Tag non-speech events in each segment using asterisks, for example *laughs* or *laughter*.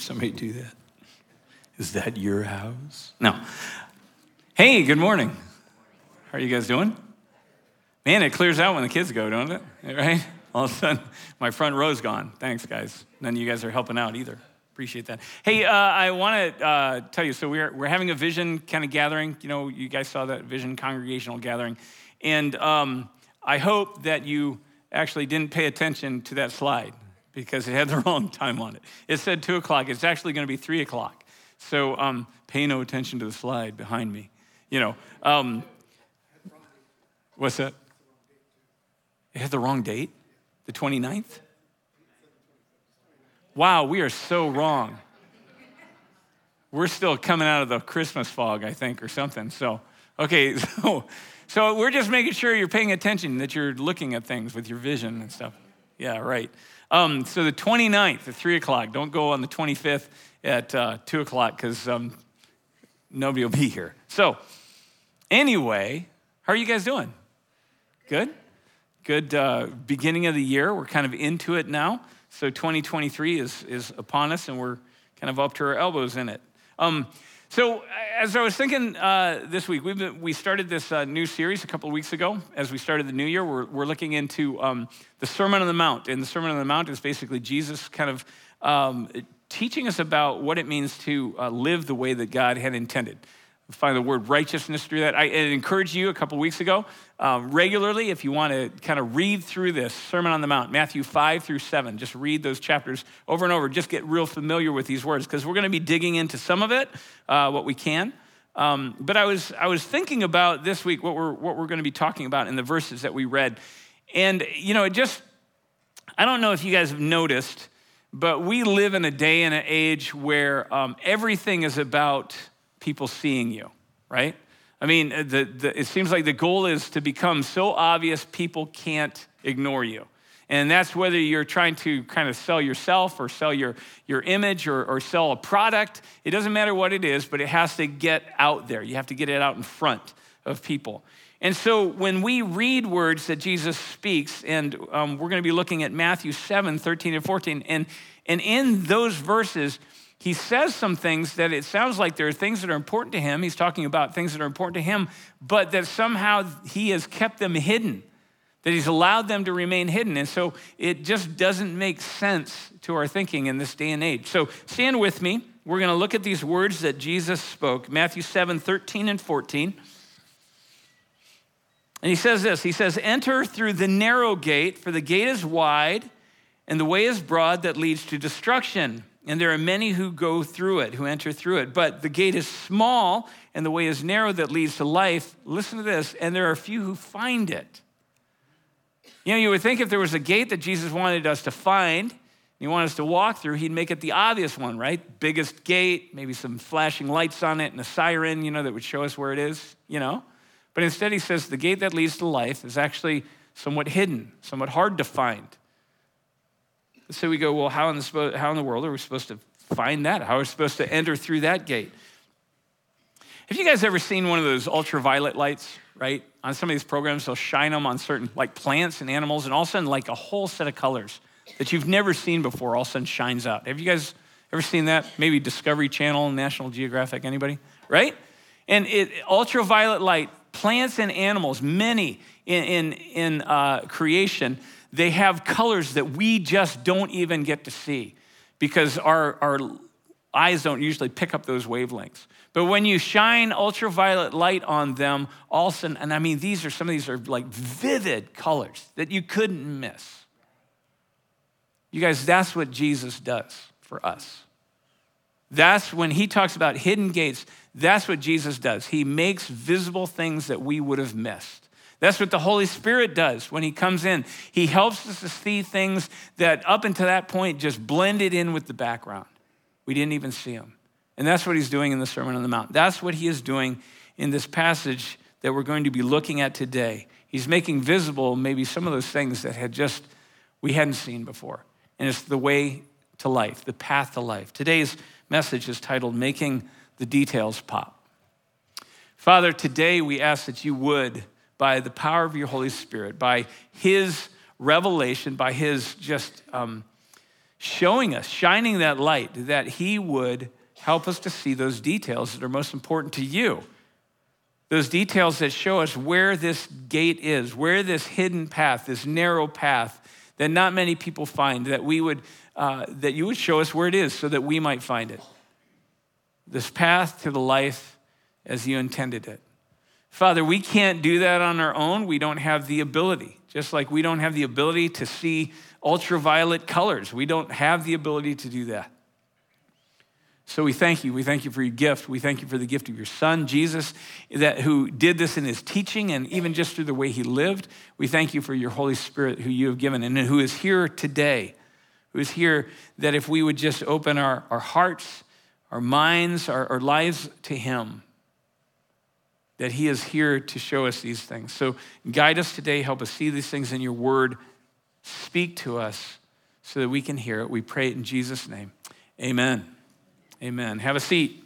Heard somebody do that. Is that your house? No. Hey, good morning. How are you guys doing? Man, it clears out when the kids go, don't it? Right? All of a sudden, my front row's gone. Thanks, guys. None of you guys are helping out either. Appreciate that. Hey, uh, I want to uh, tell you so we're, we're having a vision kind of gathering. You know, you guys saw that vision congregational gathering. And um, I hope that you actually didn't pay attention to that slide because it had the *laughs* wrong time on it. It said two o'clock. It's actually going to be three o'clock. So um, pay no attention to the slide behind me. You know, um, what's that? It had the wrong date, the 29th? Wow, we are so wrong. We're still coming out of the Christmas fog, I think, or something. So, okay, *laughs* so, so we're just making sure you're paying attention, that you're looking at things with your vision and stuff. Yeah, right. Um, so the 29th at 3 o'clock. Don't go on the 25th at uh, 2 o'clock because um, nobody will be here. So, anyway, how are you guys doing? Good? Good uh, beginning of the year. We're kind of into it now. So 2023 is, is upon us, and we're kind of up to our elbows in it. Um, so as I was thinking uh, this week, been, we started this uh, new series a couple of weeks ago. As we started the new year, we're, we're looking into um, the Sermon on the Mount. And the Sermon on the Mount is basically Jesus kind of um, teaching us about what it means to uh, live the way that God had intended find the word righteousness through that. I encourage you a couple weeks ago um, regularly if you want to kind of read through this Sermon on the Mount, Matthew 5 through 7. Just read those chapters over and over. Just get real familiar with these words because we're going to be digging into some of it, uh, what we can. Um, but I was, I was thinking about this week what we're, what we're going to be talking about in the verses that we read. And, you know, it just, I don't know if you guys have noticed, but we live in a day and an age where um, everything is about people seeing you, right? I mean, the, the, it seems like the goal is to become so obvious people can't ignore you. And that's whether you're trying to kind of sell yourself or sell your, your image or, or sell a product. It doesn't matter what it is, but it has to get out there. You have to get it out in front of people. And so when we read words that Jesus speaks, and um, we're going to be looking at Matthew 7 13 and 14, and, and in those verses, he says some things that it sounds like there are things that are important to him. He's talking about things that are important to him, but that somehow he has kept them hidden, that he's allowed them to remain hidden. And so it just doesn't make sense to our thinking in this day and age. So stand with me. We're going to look at these words that Jesus spoke Matthew 7 13 and 14. And he says this He says, Enter through the narrow gate, for the gate is wide and the way is broad that leads to destruction and there are many who go through it, who enter through it. But the gate is small and the way is narrow that leads to life. Listen to this, and there are few who find it. You know, you would think if there was a gate that Jesus wanted us to find, he wanted us to walk through, he'd make it the obvious one, right? Biggest gate, maybe some flashing lights on it and a siren, you know, that would show us where it is, you know? But instead, he says the gate that leads to life is actually somewhat hidden, somewhat hard to find. So we go, well, how in, the, how in the world are we supposed to find that? How are we supposed to enter through that gate? Have you guys ever seen one of those ultraviolet lights, right? On some of these programs, they'll shine them on certain, like plants and animals, and all of a sudden, like a whole set of colors that you've never seen before all of a sudden shines out. Have you guys ever seen that? Maybe Discovery Channel, National Geographic, anybody? Right? And it, ultraviolet light, plants and animals, many in, in, in uh, creation, they have colors that we just don't even get to see because our, our eyes don't usually pick up those wavelengths. But when you shine ultraviolet light on them, all of a sudden, and I mean, these are some of these are like vivid colors that you couldn't miss. You guys, that's what Jesus does for us. That's when he talks about hidden gates, that's what Jesus does. He makes visible things that we would have missed. That's what the Holy Spirit does when He comes in. He helps us to see things that up until that point just blended in with the background. We didn't even see them. And that's what He's doing in the Sermon on the Mount. That's what He is doing in this passage that we're going to be looking at today. He's making visible maybe some of those things that had just we hadn't seen before. And it's the way to life, the path to life. Today's message is titled Making the Details Pop. Father, today we ask that you would by the power of your Holy Spirit, by His revelation, by His just, um, showing us, shining that light, that He would help us to see those details that are most important to you. Those details that show us where this gate is, where this hidden path, this narrow path that not many people find, that we would, uh, that you would show us where it is so that we might find it. This path to the life as you intended it. Father, we can't do that on our own. We don't have the ability. Just like we don't have the ability to see ultraviolet colors, we don't have the ability to do that. So we thank you. We thank you for your gift. We thank you for the gift of your son, Jesus, that, who did this in his teaching and even just through the way he lived. We thank you for your Holy Spirit who you have given and who is here today, who is here that if we would just open our, our hearts, our minds, our, our lives to him, that he is here to show us these things. So guide us today. Help us see these things in your word. Speak to us so that we can hear it. We pray it in Jesus' name. Amen. Amen. Have a seat.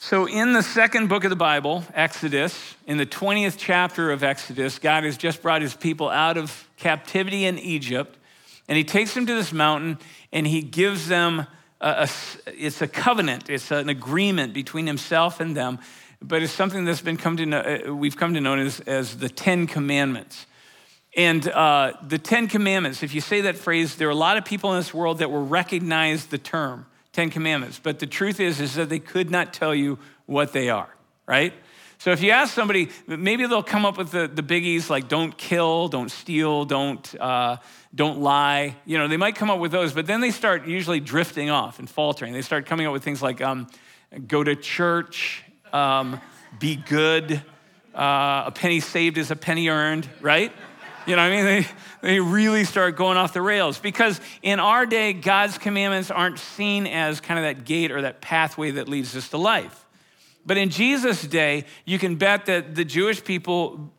So, in the second book of the Bible, Exodus, in the 20th chapter of Exodus, God has just brought his people out of captivity in Egypt, and he takes them to this mountain and he gives them a, it's a covenant, it's an agreement between himself and them, but it's something that's been come to know, uh, we've come to know as, as the Ten Commandments. And uh, the Ten Commandments, if you say that phrase, there are a lot of people in this world that will recognize the term Ten Commandments. But the truth is, is that they could not tell you what they are, right? So if you ask somebody, maybe they'll come up with the, the biggies like don't kill, don't steal, don't, uh, don't lie. You know, they might come up with those, but then they start usually drifting off and faltering. They start coming up with things like um, go to church, um, be good, uh, a penny saved is a penny earned, right? You know, what I mean, they, they really start going off the rails because in our day, God's commandments aren't seen as kind of that gate or that pathway that leads us to life. But in Jesus' day, you can bet that the Jewish people,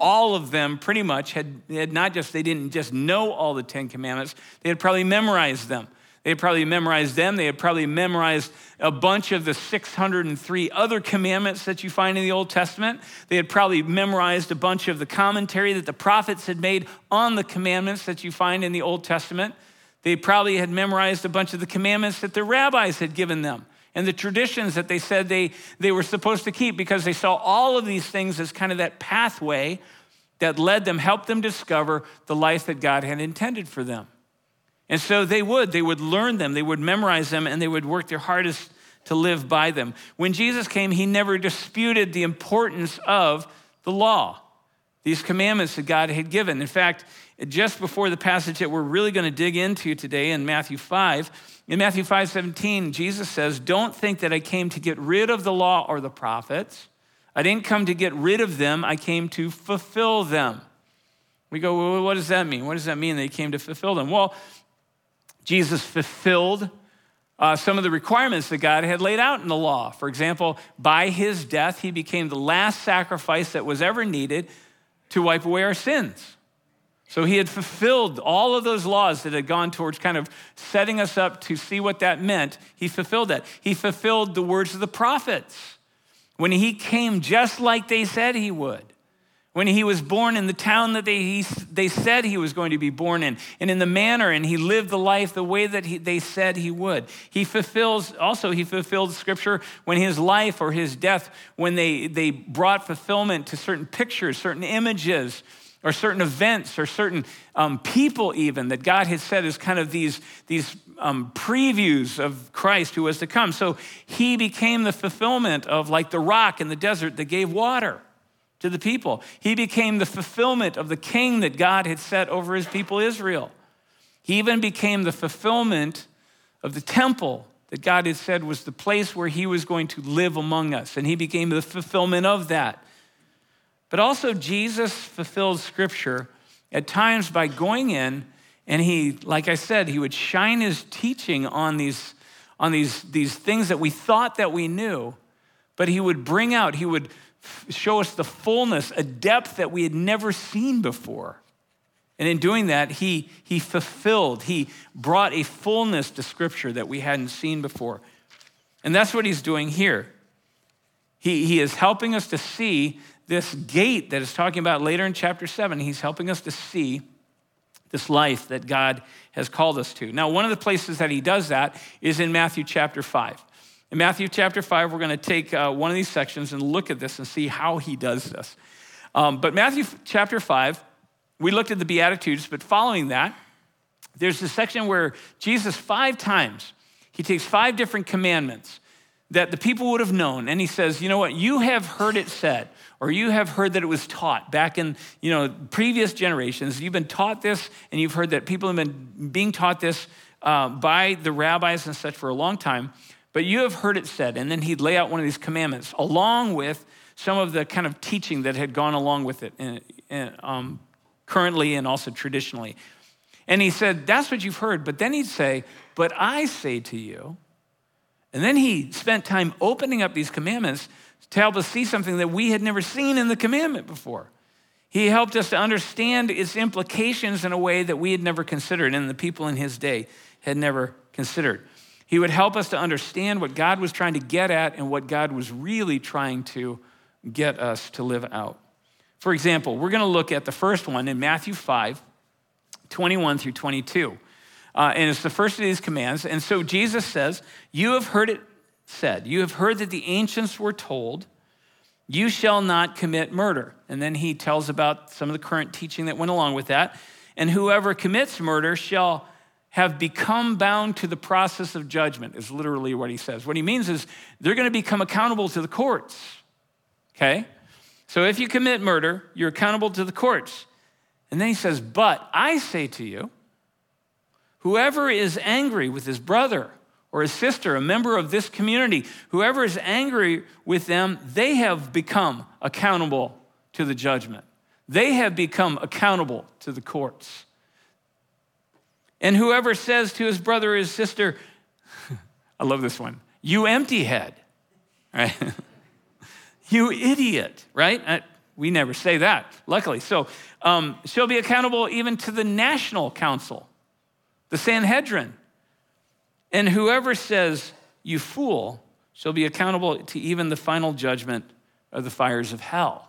all of them pretty much had, had not just, they didn't just know all the Ten Commandments, they had probably memorized them. They had probably memorized them. They had probably memorized a bunch of the 603 other commandments that you find in the Old Testament. They had probably memorized a bunch of the commentary that the prophets had made on the commandments that you find in the Old Testament. They probably had memorized a bunch of the commandments that the rabbis had given them and the traditions that they said they, they were supposed to keep because they saw all of these things as kind of that pathway that led them, helped them discover the life that God had intended for them. And so they would, they would learn them, they would memorize them, and they would work their hardest to live by them. When Jesus came, he never disputed the importance of the law, these commandments that God had given. In fact, just before the passage that we're really going to dig into today in Matthew 5, in Matthew 5 17, Jesus says, Don't think that I came to get rid of the law or the prophets. I didn't come to get rid of them, I came to fulfill them. We go, well, what does that mean? What does that mean they came to fulfill them? Well, Jesus fulfilled uh, some of the requirements that God had laid out in the law. For example, by his death, he became the last sacrifice that was ever needed to wipe away our sins. So he had fulfilled all of those laws that had gone towards kind of setting us up to see what that meant. He fulfilled that. He fulfilled the words of the prophets when he came just like they said he would when he was born in the town that they, he, they said he was going to be born in, and in the manner, and he lived the life the way that he, they said he would. He fulfills, also, he fulfilled scripture when his life or his death, when they, they brought fulfillment to certain pictures, certain images, or certain events, or certain um, people, even that God had said as kind of these, these um, previews of Christ who was to come. So he became the fulfillment of like the rock in the desert that gave water to the people. He became the fulfillment of the king that God had set over his people Israel. He even became the fulfillment of the temple that God had said was the place where he was going to live among us. And he became the fulfillment of that. But also, Jesus fulfilled scripture at times by going in and he, like I said, he would shine his teaching on these, on these, these things that we thought that we knew, but he would bring out, he would show us the fullness, a depth that we had never seen before. And in doing that, he, he fulfilled, he brought a fullness to Scripture that we hadn't seen before. And that's what he's doing here. He, he is helping us to see this gate that is talking about later in chapter 7. He's helping us to see this life that God has called us to. Now, one of the places that he does that is in Matthew chapter 5. In Matthew chapter 5, we're going to take uh, one of these sections and look at this and see how he does this. Um, but Matthew chapter 5, we looked at the Beatitudes, but following that, there's a section where Jesus, five times, he takes five different commandments that the people would have known, and he says, You know what? You have heard it said or you have heard that it was taught back in you know previous generations. You've been taught this and you've heard that people have been being taught this uh, by the rabbis and such for a long time but you have heard it said. And then he'd lay out one of these commandments along with some of the kind of teaching that had gone along with it um, currently and also traditionally. And he said that's what you've heard. But then he'd say but i say to you and then he spent time opening up these commandments to help us see something that we had never seen in the commandment before. He helped us to understand its implications in a way that we had never considered and the people in his day had never considered. He would help us to understand what God was trying to get at and what God was really trying to get us to live out. For example, we're going to look at the first one in Matthew 5, 21 through 22. Uh, and it's the first of these commands. And so Jesus says, You have heard it said. You have heard that the ancients were told, You shall not commit murder. And then he tells about some of the current teaching that went along with that. And whoever commits murder shall have become bound to the process of judgment, is literally what he says. What he means is they're going to become accountable to the courts. Okay? So if you commit murder, you're accountable to the courts. And then he says, But I say to you, whoever is angry with his brother or his sister, a member of this community, whoever is angry with them, they have become accountable to the judgment. They have become accountable to the courts. And whoever says to his brother or his sister, *laughs* I love this one, you empty head, right? *laughs* you idiot, right? I, we never say that, luckily. So um, she'll be accountable even to the national council, the Sanhedrin. And whoever says, You fool, shall be accountable to even the final judgment of the fires of hell.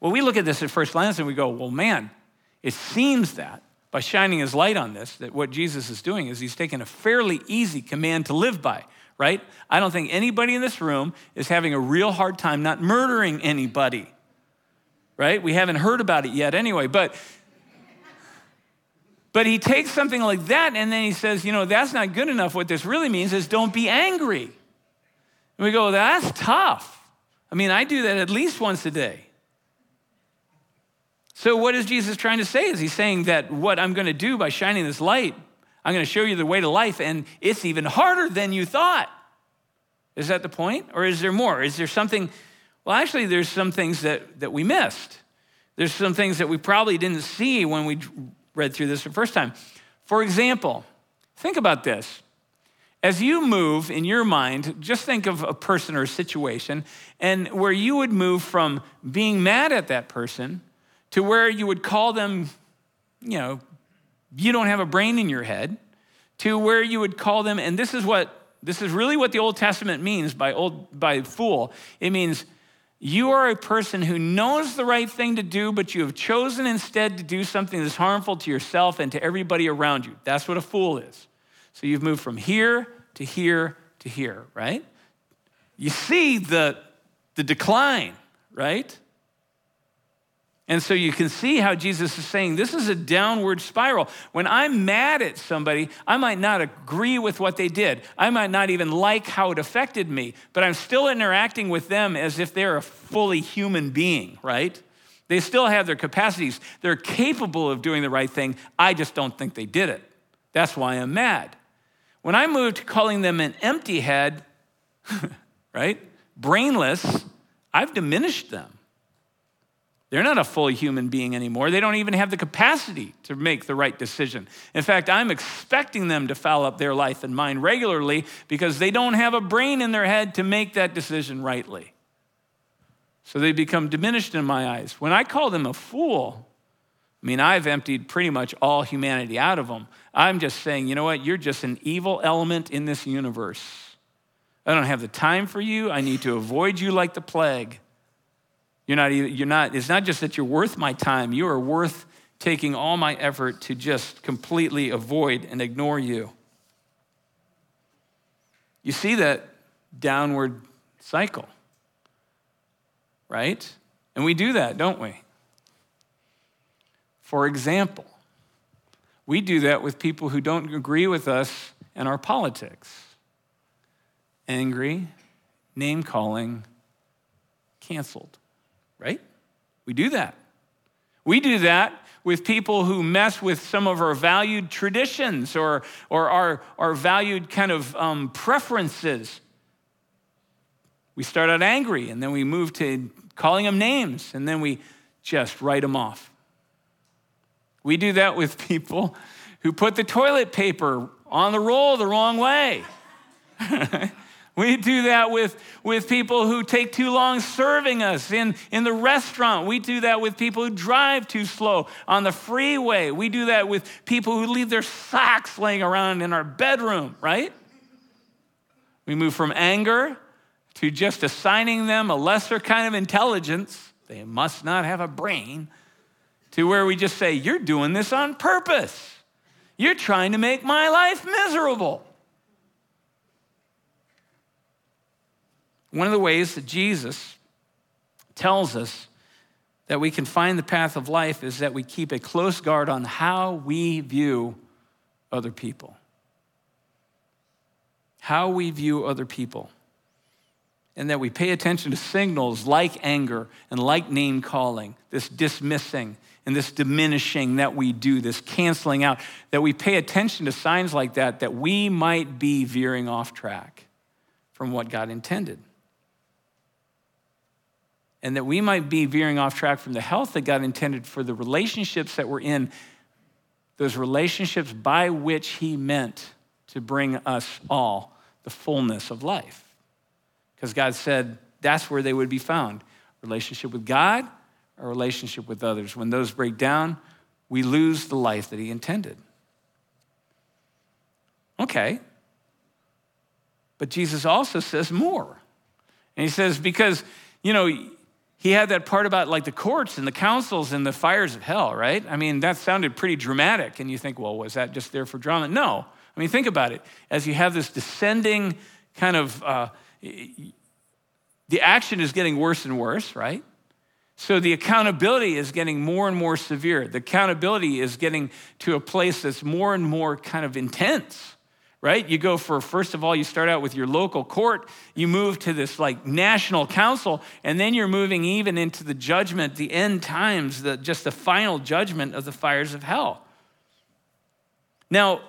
Well, we look at this at first glance and we go, Well, man, it seems that by shining his light on this, that what Jesus is doing is he's taking a fairly easy command to live by, right? I don't think anybody in this room is having a real hard time not murdering anybody, right? We haven't heard about it yet anyway, but but he takes something like that and then he says, you know, that's not good enough. What this really means is don't be angry. And we go, that's tough. I mean, I do that at least once a day. So, what is Jesus trying to say? Is he saying that what I'm going to do by shining this light, I'm going to show you the way to life, and it's even harder than you thought? Is that the point? Or is there more? Is there something? Well, actually, there's some things that, that we missed. There's some things that we probably didn't see when we read through this the first time. For example, think about this. As you move in your mind, just think of a person or a situation, and where you would move from being mad at that person to where you would call them, you know, you don't have a brain in your head, to where you would call them, and this is what this is really what the Old Testament means by old by fool. It means you are a person who knows the right thing to do, but you have chosen instead to do something that's harmful to yourself and to everybody around you. That's what a fool is. So you've moved from here to here to here, right? You see the, the decline, right? And so you can see how Jesus is saying this is a downward spiral. When I'm mad at somebody, I might not agree with what they did. I might not even like how it affected me, but I'm still interacting with them as if they're a fully human being, right? They still have their capacities. They're capable of doing the right thing. I just don't think they did it. That's why I'm mad. When I moved to calling them an empty head, *laughs* right? Brainless, I've diminished them. They're not a fully human being anymore. They don't even have the capacity to make the right decision. In fact, I'm expecting them to foul up their life and mine regularly because they don't have a brain in their head to make that decision rightly. So they become diminished in my eyes. When I call them a fool, I mean, I've emptied pretty much all humanity out of them. I'm just saying, you know what? You're just an evil element in this universe. I don't have the time for you. I need to avoid you like the plague. You're not, you're not, it's not just that you're worth my time, you are worth taking all my effort to just completely avoid and ignore you. You see that downward cycle, right? And we do that, don't we? For example, we do that with people who don't agree with us and our politics. Angry, name calling, canceled, right? We do that. We do that with people who mess with some of our valued traditions or, or our, our valued kind of um, preferences. We start out angry and then we move to calling them names and then we just write them off. We do that with people who put the toilet paper on the roll the wrong way. *laughs* we do that with, with people who take too long serving us in, in the restaurant. We do that with people who drive too slow on the freeway. We do that with people who leave their socks laying around in our bedroom, right? We move from anger to just assigning them a lesser kind of intelligence. They must not have a brain. To where we just say, You're doing this on purpose. You're trying to make my life miserable. One of the ways that Jesus tells us that we can find the path of life is that we keep a close guard on how we view other people. How we view other people. And that we pay attention to signals like anger and like name calling, this dismissing and this diminishing that we do, this canceling out, that we pay attention to signs like that, that we might be veering off track from what God intended. And that we might be veering off track from the health that God intended for the relationships that we're in, those relationships by which He meant to bring us all the fullness of life. Because God said that's where they would be found relationship with God our relationship with others. When those break down, we lose the life that He intended. Okay. But Jesus also says more. And He says, because, you know, he had that part about like the courts and the councils and the fires of hell, right? I mean, that sounded pretty dramatic. And you think, well, was that just there for drama? No. I mean, think about it. As you have this descending kind of, uh, the action is getting worse and worse, right? So the accountability is getting more and more severe. The accountability is getting to a place that's more and more kind of intense, right? You go for, first of all, you start out with your local court, you move to this like national council, and then you're moving even into the judgment, the end times, the, just the final judgment of the fires of hell. Now,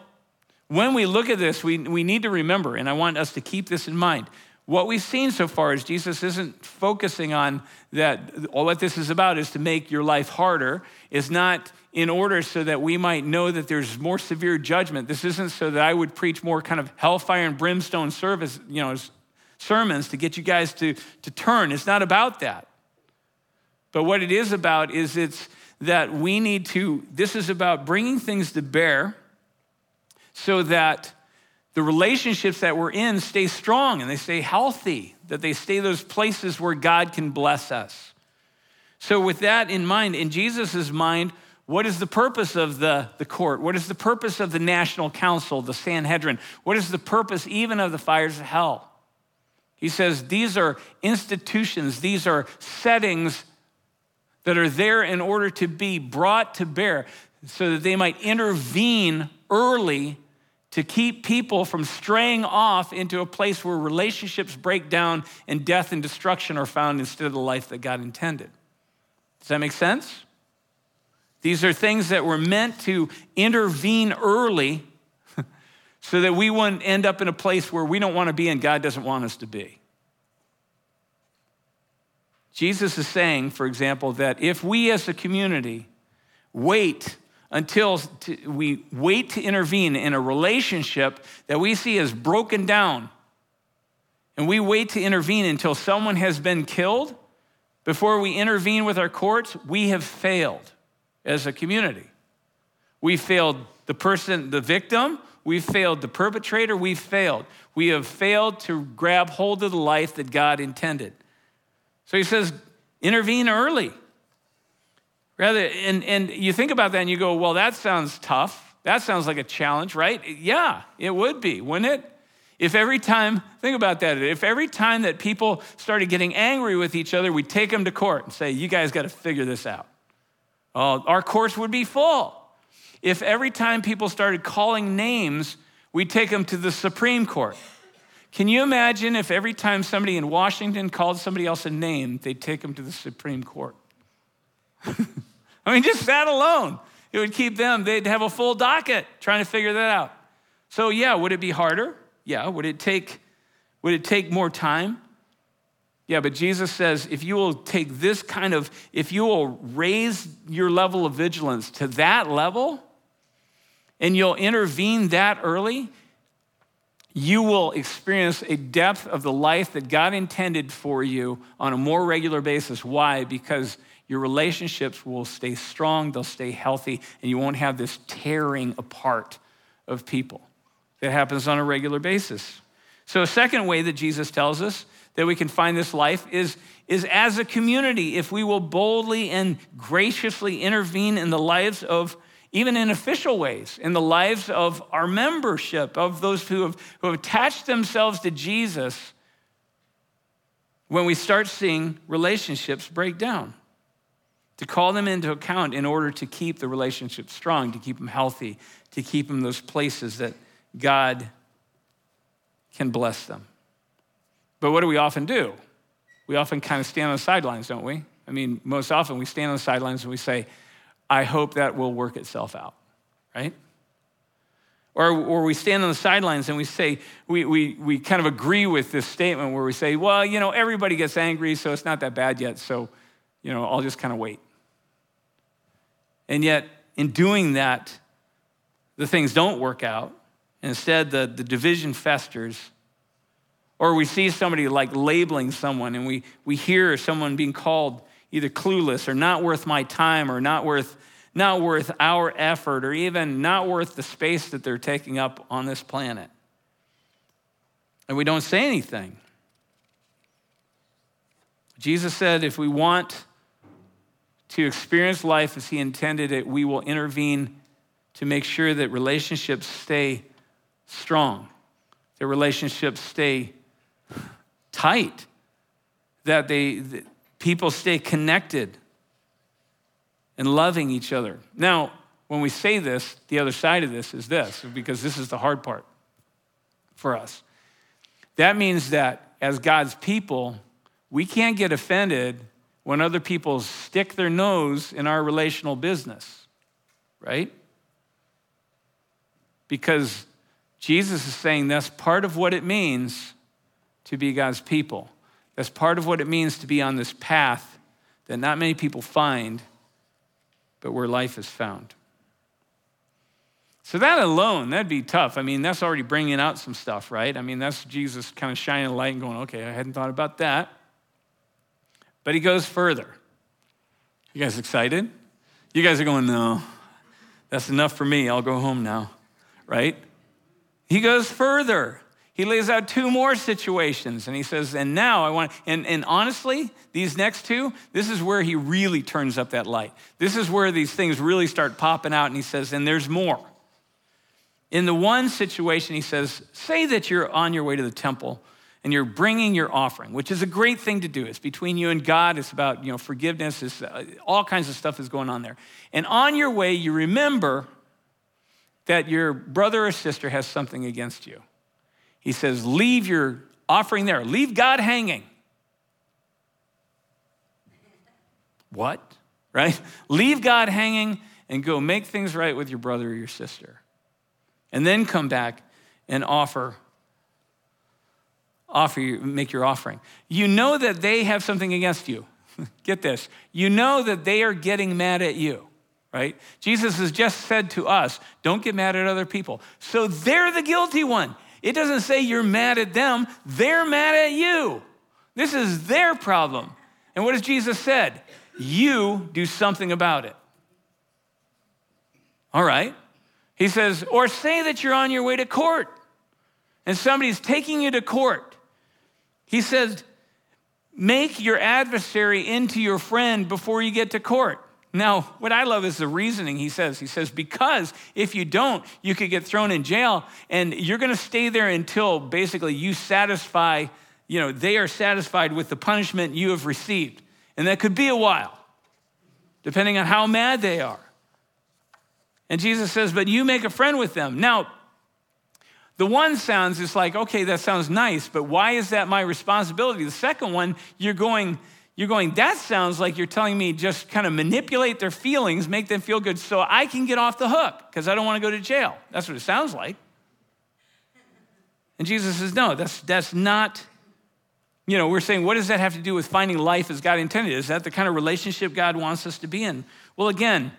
when we look at this, we, we need to remember, and I want us to keep this in mind what we've seen so far is Jesus isn't focusing on that. All what this is about is to make your life harder, is not in order so that we might know that there's more severe judgment. This isn't so that I would preach more kind of hellfire and brimstone service, you know, sermons to get you guys to, to turn. It's not about that. But what it is about is it's that we need to, this is about bringing things to bear so that the relationships that we're in stay strong and they stay healthy, that they stay those places where God can bless us. So, with that in mind, in Jesus' mind, what is the purpose of the, the court? What is the purpose of the national council, the Sanhedrin? What is the purpose even of the fires of hell? He says these are institutions, these are settings that are there in order to be brought to bear so that they might intervene early to keep people from straying off into a place where relationships break down and death and destruction are found instead of the life that God intended. Does that make sense? These are things that were meant to intervene early *laughs* so that we wouldn't end up in a place where we don't want to be and God doesn't want us to be. Jesus is saying, for example, that if we as a community wait until we wait to intervene in a relationship that we see as broken down. And we wait to intervene until someone has been killed before we intervene with our courts, we have failed as a community. We failed the person, the victim, we failed the perpetrator, we failed. We have failed to grab hold of the life that God intended. So he says, intervene early. Rather, and, and you think about that and you go, well, that sounds tough. That sounds like a challenge, right? Yeah, it would be, wouldn't it? If every time, think about that, if every time that people started getting angry with each other, we'd take them to court and say, you guys got to figure this out. Oh, our courts would be full. If every time people started calling names, we'd take them to the Supreme Court. Can you imagine if every time somebody in Washington called somebody else a name, they'd take them to the Supreme Court? *laughs* I mean, just that alone, it would keep them, they'd have a full docket trying to figure that out. So, yeah, would it be harder? Yeah. Would it take, would it take more time? Yeah, but Jesus says if you will take this kind of, if you will raise your level of vigilance to that level and you'll intervene that early, you will experience a depth of the life that God intended for you on a more regular basis. Why? Because your relationships will stay strong, they'll stay healthy, and you won't have this tearing apart of people that happens on a regular basis. So, a second way that Jesus tells us that we can find this life is, is as a community, if we will boldly and graciously intervene in the lives of, even in official ways, in the lives of our membership, of those who have, who have attached themselves to Jesus, when we start seeing relationships break down to call them into account in order to keep the relationship strong, to keep them healthy, to keep them in those places that God can bless them. But what do we often do? We often kind of stand on the sidelines, don't we? I mean, most often we stand on the sidelines and we say, I hope that will work itself out, right? Or, or we stand on the sidelines and we say, we, we, we kind of agree with this statement where we say, well, you know, everybody gets angry, so it's not that bad yet, so, you know, I'll just kind of wait. And yet, in doing that, the things don't work out. Instead, the, the division festers. Or we see somebody like labeling someone, and we, we hear someone being called either clueless or not worth my time or not worth, not worth our effort or even not worth the space that they're taking up on this planet. And we don't say anything. Jesus said if we want to experience life as He intended it, we will intervene to make sure that relationships stay strong, that relationships stay tight, that they that people stay connected and loving each other. Now, when we say this, the other side of this is this, because this is the hard part for us. That means that as God's people, we can't get offended when other people stick their nose in our relational business, right? Because Jesus is saying that's part of what it means to be God's people. That's part of what it means to be on this path that not many people find, but where life is found. So, that alone, that'd be tough. I mean, that's already bringing out some stuff, right? I mean, that's Jesus kind of shining a light and going, okay, I hadn't thought about that. But he goes further. You guys excited? You guys are going, no, that's enough for me. I'll go home now, right? He goes further. He lays out two more situations and he says, and now I want, and, and honestly, these next two, this is where he really turns up that light. This is where these things really start popping out and he says, and there's more. In the one situation, he says, say that you're on your way to the temple and you're bringing your offering, which is a great thing to do. It's between you and God. It's about you know forgiveness. It's, uh, all kinds of stuff is going on there. And on your way, you remember that your brother or sister has something against you. He says, leave your offering there. Leave God hanging. What? Right? *laughs* Leave God hanging and go make things right with your brother or your sister. And then come back and offer offer you, make your offering. You know that they have something against you. *laughs* Get this. You know that they are getting mad at you, right? Jesus has just said to us, don't get mad at other people. So they're the guilty one. It doesn't say you're mad at them, they're mad at you. This is their problem. And what has Jesus said? You do something about it. All right. He says, or say that you're on your way to court and somebody's taking you to court he says, make your adversary into your friend before you get to court. Now, what I love is the reasoning he says. He says, because if you don't, you could get thrown in jail and you're going to stay there until basically you satisfy, you know, they are satisfied with the punishment you have received. And that could be a while, depending on how mad they are. And Jesus says, but you make a friend with them. Now, the one sounds is like, okay, that sounds nice, but why is that my responsibility? The second one, you're going, you're going, that sounds like you're telling me just kind of manipulate their feelings, make them feel good so I can get off the hook because I don't want to go to jail. That's what it sounds like. And Jesus says, no, that's, that's not, you know, we're saying, what does that have to do with finding life as God intended? Is that the kind of relationship God wants us to be in? Well, again,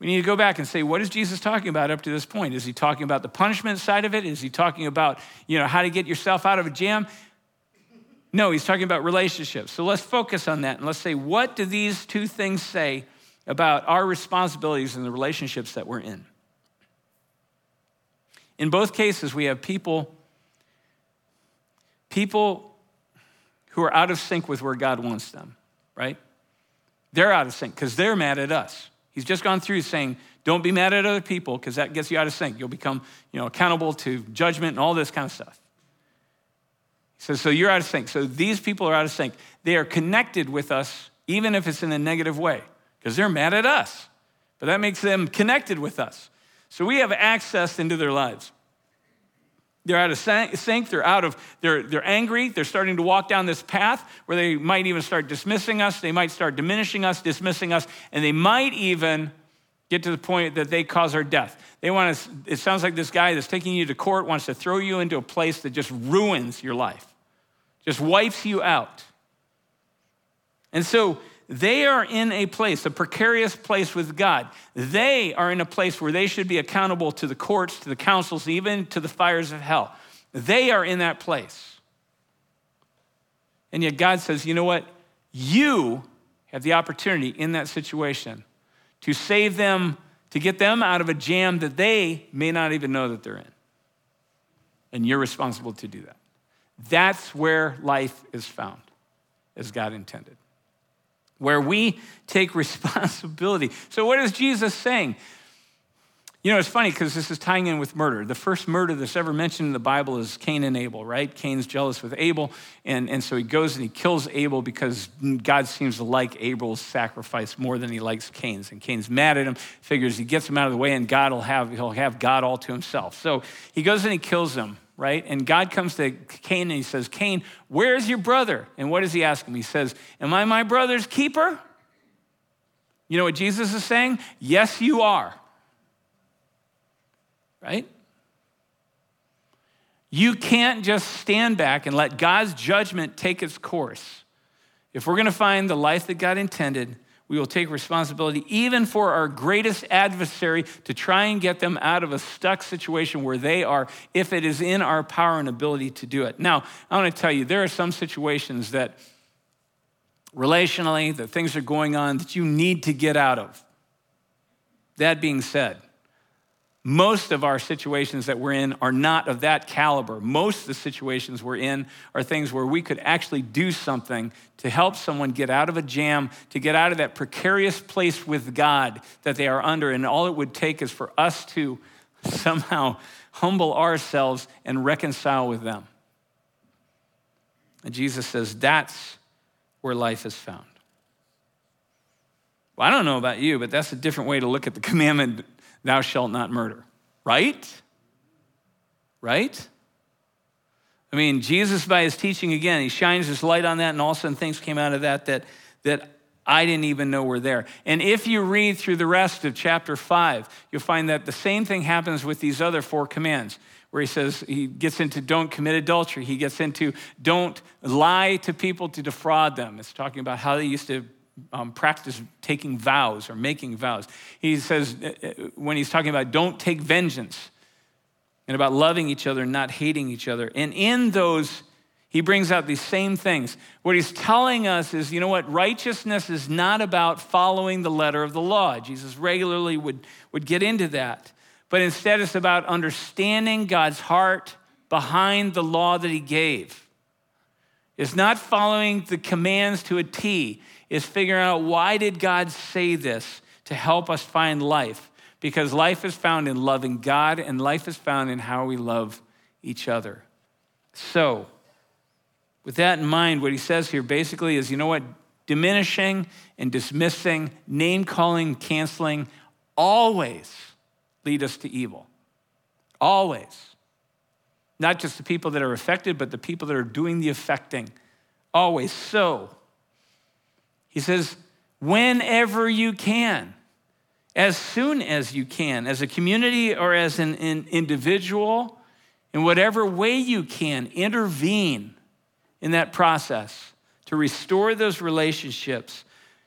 we need to go back and say, what is Jesus talking about up to this point? Is he talking about the punishment side of it? Is he talking about, you know, how to get yourself out of a jam? No, he's talking about relationships. So let's focus on that and let's say, what do these two things say about our responsibilities and the relationships that we're in? In both cases, we have people, people who are out of sync with where God wants them, right? They're out of sync because they're mad at us. He's just gone through saying, don't be mad at other people because that gets you out of sync. You'll become you know, accountable to judgment and all this kind of stuff. He says, so you're out of sync. So these people are out of sync. They are connected with us, even if it's in a negative way, because they're mad at us. But that makes them connected with us. So we have access into their lives. They're out of sync. They're out of, they're, they're angry. They're starting to walk down this path where they might even start dismissing us. They might start diminishing us, dismissing us, and they might even get to the point that they cause our death. They want to, it sounds like this guy that's taking you to court wants to throw you into a place that just ruins your life, just wipes you out. And so they are in a place, a precarious place with God. They are in a place where they should be accountable to the courts, to the councils, even to the fires of hell. They are in that place. And yet God says, you know what? You have the opportunity in that situation to save them, to get them out of a jam that they may not even know that they're in. And you're responsible to do that. That's where life is found, as God intended where we take *laughs* responsibility. So, what is Jesus saying? You know, it's funny because this is tying in with murder. The first murder that's ever mentioned in the Bible is Cain and Abel, right? Cain's jealous with Abel, and, and so he goes and he kills Abel because God seems to like Abel's sacrifice more than he likes Cain's. And Cain's mad at him, figures he gets him out of the way, and God will have, he'll have God all to himself. So he goes and he kills him right? And God comes to Cain and he says, Cain, where's your brother? And what does he ask him? He says, Am I my brother's keeper? You know what Jesus is saying? Yes, you are. Right? You can't just stand back and let God's judgment take its course. If we're going to find the life that God intended, we will take responsibility even for our greatest adversary to try and get them out of a stuck situation where they are, if it is in our power and ability to do it. Now, I want to tell you, there are some situations that relationally, that things are going on that you need to get out of. That being said, most of our situations that we're in are not of that caliber. Most of the situations we're in are things where we could actually do something to help someone get out of a jam, to get out of that precarious place with God that they are under. And all it would take is for us to *laughs* somehow humble ourselves and reconcile with them. And Jesus says that's where life is found. Well, I don't know about you, but that's a different way to look at the *laughs* commandment thou shalt not murder, right? Right? I mean, Jesus, by his teaching again, he shines his light on that, and all of a sudden things came out of that that, that I didn't even know were there. And if you read through the rest of chapter five, you'll find that the same thing happens with these other four commands, where he says, he gets into don't commit adultery, he gets into don't lie to people to defraud them. It's talking about how they used to um, practice taking vows or making vows. He says, uh, uh, when he's talking about don't take vengeance and about loving each other and not hating each other. And in those, he brings out these same things. What he's telling us is, you know what? Righteousness is not about following the letter of the law. Jesus regularly would, would get into that. But instead, it's about understanding God's heart behind the law that he gave. It's not following the commands to a T. is figuring out why did God say this to help us find life? Because life is found in loving God and life is found in how we love each other. So, with that in mind, what he says here basically is you know what? Diminishing and dismissing, name calling, canceling always lead us to evil. Always. Not just the people that are affected, but the people that are doing the affecting. Always. So, he says, whenever you can, as soon as you can, as a community or as an, an individual, in whatever way you can, intervene in that process to restore those relationships,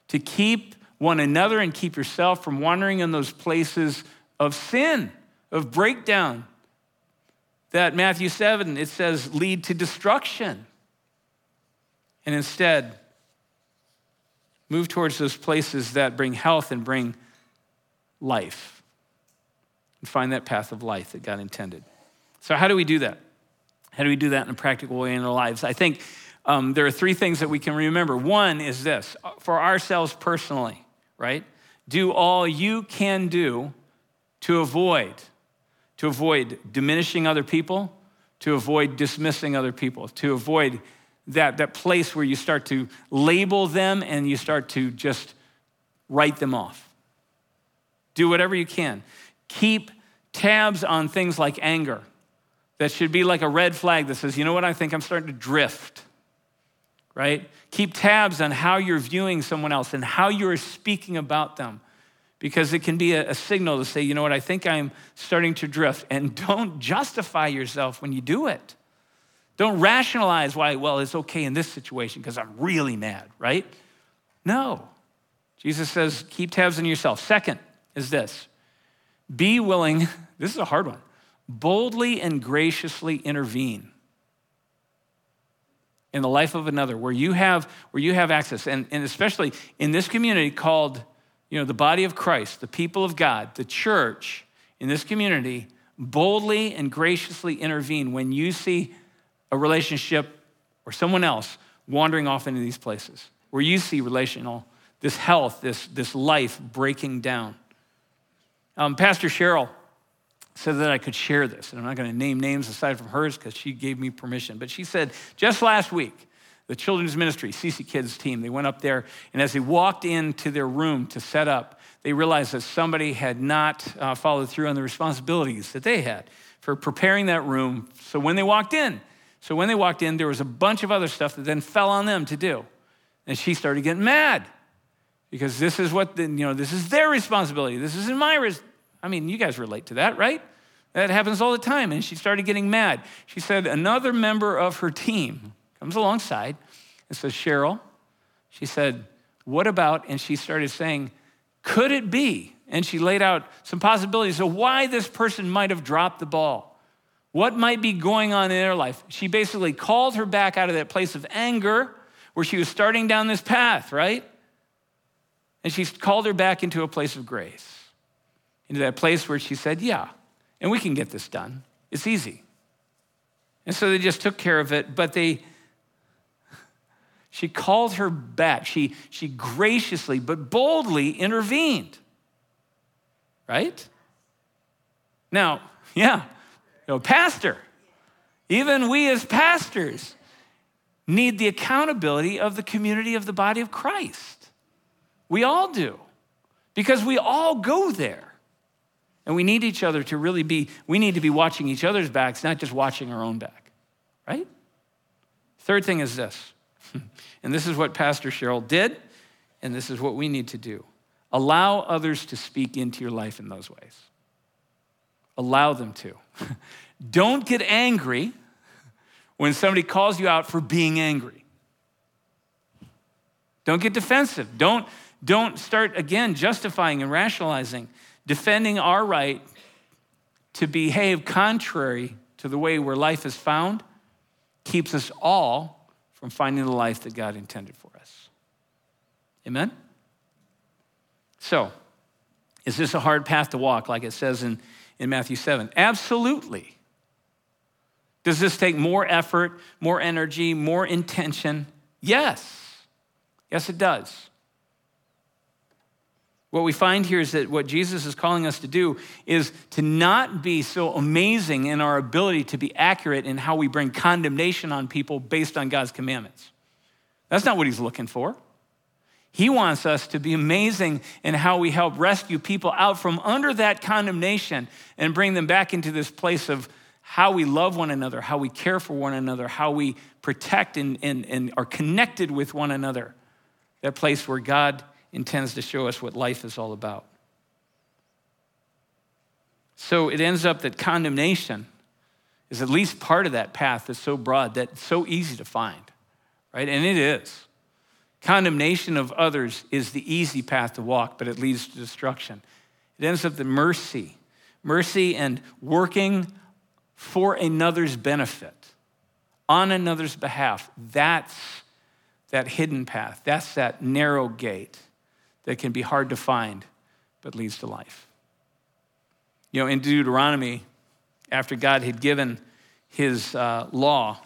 to keep one another and keep yourself from wandering in those places of sin, of breakdown. That Matthew 7, it says, lead to destruction. And instead, move towards those places that bring health and bring life. And find that path of life that God intended. So, how do we do that? How do we do that in a practical way in our lives? I think um, there are three things that we can remember. One is this for ourselves personally, right? Do all you can do to avoid, to avoid diminishing other people, to avoid dismissing other people, to avoid that, that place where you start to label them and you start to just write them off. Do whatever you can. Keep tabs on things like anger. That should be like a red flag that says, you know what, I think I'm starting to drift right? Keep tabs on how you're viewing someone else and how you're speaking about them because it can be a, a, signal to say, you know what, I think I'm starting to drift. And *laughs* don't justify yourself when you do it. Don't rationalize why, well, it's okay in this situation because I'm really mad, right? No. Jesus says, keep tabs on yourself. Second is this be willing, *laughs* this is a hard one, boldly and graciously intervene in the life of another where you have where you have access and, and especially in this community called you know the body of christ the people of god the church in this community boldly and graciously intervene when you see a relationship or someone else wandering off into these places where you see relational this health this, this life breaking down um, pastor cheryl said that I could share this. And I'm not going to name names aside from hers because she gave me permission. But she said, just last week, the children's ministry, CC Kids team, they went up there, and as they walked into their room to set up, they realized that somebody had not uh, followed through on the responsibilities that they had for preparing that room. So when they walked in, so when they walked in, there was a bunch of other stuff that then fell on them to do. And she started getting mad because this is what, the, you know, this is their responsibility. This isn't my responsibility I mean, you guys relate to that, right? That happens all the time. And she started getting mad. She said, another member of her team comes alongside and says, Cheryl, she said, what about? And she started saying, could it be? And she laid out some possibilities of why this person might have dropped the ball. What might be going on in their life? She basically called her back out of that place of anger where she was starting down this path, right? And she called her back into a place of grace into that place where she said, Yeah, and we can get this done. It's easy. And so they just took care of it, but they, she called her back. She, she graciously but boldly intervened. Right? Now, *laughs* yeah, you know, pastor, even we as pastors need the accountability of the community of the body of Christ. We all do, because we all go there. And we need each other to really be, we need to be watching each other's backs, not just watching our own back, right? Third thing is this, *laughs* and this is what Pastor Cheryl did, and this is what we need to do allow others to speak into your life in those ways. Allow them to. Don't get angry when somebody calls you out for being angry. Don't get defensive. Don't, don't start again justifying and rationalizing defending our right to behave contrary to the way where life is found keeps us all from finding the life that God intended for us. Amen? So, is this a hard path to walk, like it says in, in Matthew 7? Absolutely. Does this take more effort, more energy, more intention? Yes. Yes, it does. What we find here is that what Jesus is calling us to do is to not be so amazing in our ability to be accurate in how we bring condemnation on people based on God's commandments. That's not what he's looking for. He wants us to be amazing in how we help rescue people out from under that condemnation and bring them back into this place of how we love one another, how we care for one another, how we protect and, and, and are connected with one another. That place where God intends to show us what life is all about. So it ends up that condemnation is at least part of that path that's so broad, that's so easy to find, right? And it is. Condemnation of others is the easy path to walk, but it leads to destruction. It ends up that mercy, mercy and working for another's benefit, on another's behalf, that's that hidden path. That's that narrow gate that can be hard to find but leads to life. You know, in Deuteronomy, after God had given his uh, law,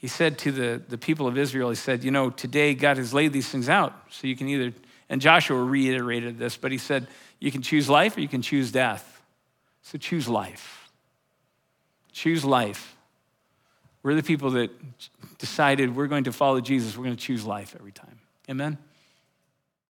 he said to the, the people of Israel, he said, You know, today God has laid these things out. So you can either, and Joshua reiterated this, but he said, You can choose life or you can choose death. So choose life. Choose life. We're the people that decided we're going to follow Jesus. We're going to choose life every time. Amen?